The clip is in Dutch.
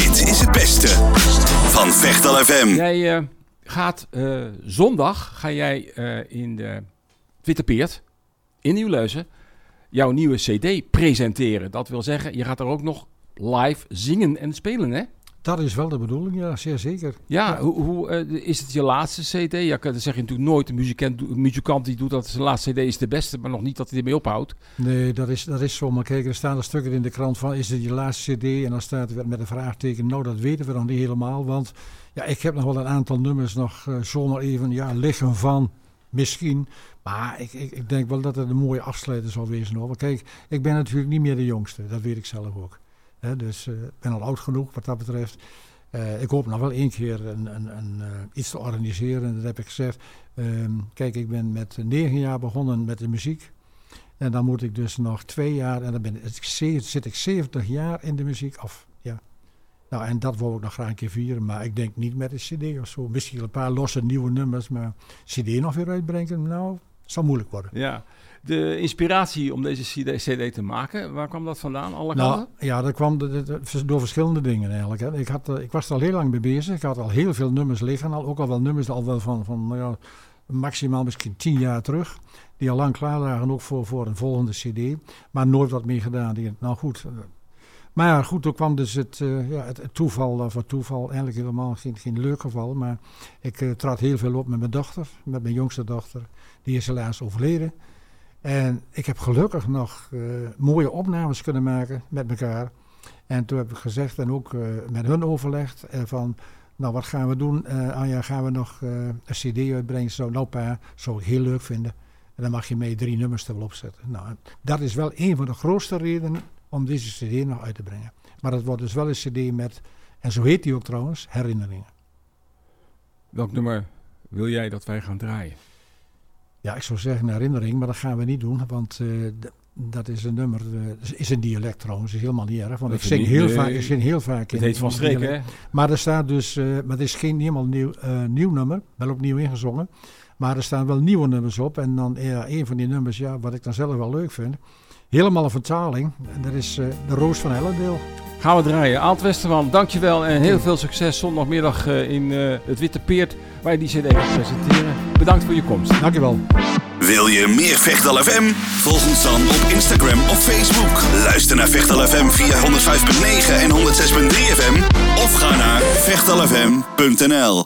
Dit is het beste van Vechtal FM. Jij eh, gaat eh, zondag ga jij eh, in de Witte Peert in Nieuwleuzen jouw nieuwe CD presenteren. Dat wil zeggen, je gaat er ook nog live zingen en spelen, hè? Dat is wel de bedoeling, ja, zeer zeker. Ja, hoe, hoe eh, is het je laatste CD? Ja, dat zeg je natuurlijk nooit. Een muzikant, een muzikant die doet dat zijn laatste CD is de beste, maar nog niet dat hij ermee ophoudt. Nee, dat is, dat is zo. Maar kijk, er staan er stukken in de krant van, is het je laatste cd? En dan staat er met een vraagteken, nou dat weten we nog niet helemaal. Want ja, ik heb nog wel een aantal nummers nog uh, zomaar even ja, liggen van, misschien. Maar ik, ik, ik denk wel dat het een mooie afsluiter zal wezen. Hoor. Maar kijk, ik ben natuurlijk niet meer de jongste, dat weet ik zelf ook. Dus ik uh, ben al oud genoeg wat dat betreft. Uh, ik hoop nog wel één keer een, een, een, uh, iets te organiseren. Dat heb ik gezegd. Um, kijk, ik ben met negen jaar begonnen met de muziek. En dan moet ik dus nog twee jaar. En dan ben ik, zit ik 70 jaar in de muziek af. Ja. Nou, en dat wil ik nog graag een keer vieren. Maar ik denk niet met een CD of zo. Misschien een paar losse nieuwe nummers. Maar CD nog weer uitbrengen, nou, zal moeilijk worden. Ja. De inspiratie om deze CD te maken, waar kwam dat vandaan? Alle nou, kanten? Ja, dat kwam de, de, door verschillende dingen eigenlijk. Hè. Ik, had, ik was er al heel lang mee bezig. Ik had al heel veel nummers liggen. Al, ook al wel nummers al wel van, van nou ja, maximaal misschien tien jaar terug. Die al lang klaar lagen ook voor, voor een volgende CD. Maar nooit wat meer gedaan. Die, nou goed. Maar goed, toen kwam dus het, uh, ja, het, toeval voor toeval. Eigenlijk helemaal geen, geen leuk geval. Maar ik uh, trad heel veel op met mijn dochter. Met mijn jongste dochter. Die is helaas overleden. En ik heb gelukkig nog uh, mooie opnames kunnen maken met elkaar. En toen heb ik gezegd en ook met hun overlegd van... Nou, wat gaan we doen? Anja, gaan we nog een cd uitbrengen? Zo, nou pa, zou ik heel leuk vinden. En dan mag je mee drie nummers er wel opzetten. Nou, dat is wel een van de grootste redenen om deze cd nog uit te brengen. Maar het wordt dus wel een cd met, en zo heet die ook trouwens, herinneringen. Welk nummer wil jij dat wij gaan draaien? Ja, ik zou zeggen een herinnering, maar dat gaan we niet doen, want uh, dat is een nummer, uh, is een dialect trouwens, is helemaal niet erg, want ik zing, heel vaak, ik zing heel vaak in Het heet van streek, hè? Maar er staat dus, uh, maar het is geen helemaal nieuw, nieuw nummer, wel opnieuw ingezongen, maar er staan wel nieuwe nummers op en dan ja, een van die nummers, ja, wat ik dan zelf wel leuk vind, helemaal een vertaling, en dat is De Roos van Ellendeel. Gaan we draaien. Aalt Westerman, dankjewel en heel veel succes zondagmiddag in het Witte Peert, waar je die cd gaat presenteren. Bedankt voor je komst. Dankjewel. Wil je meer Vechtal FM? Volg ons dan op Instagram of Facebook. Luister naar Vechtal FM via 105.9 en 106.3 FM. Of ga naar vechtalfm.nl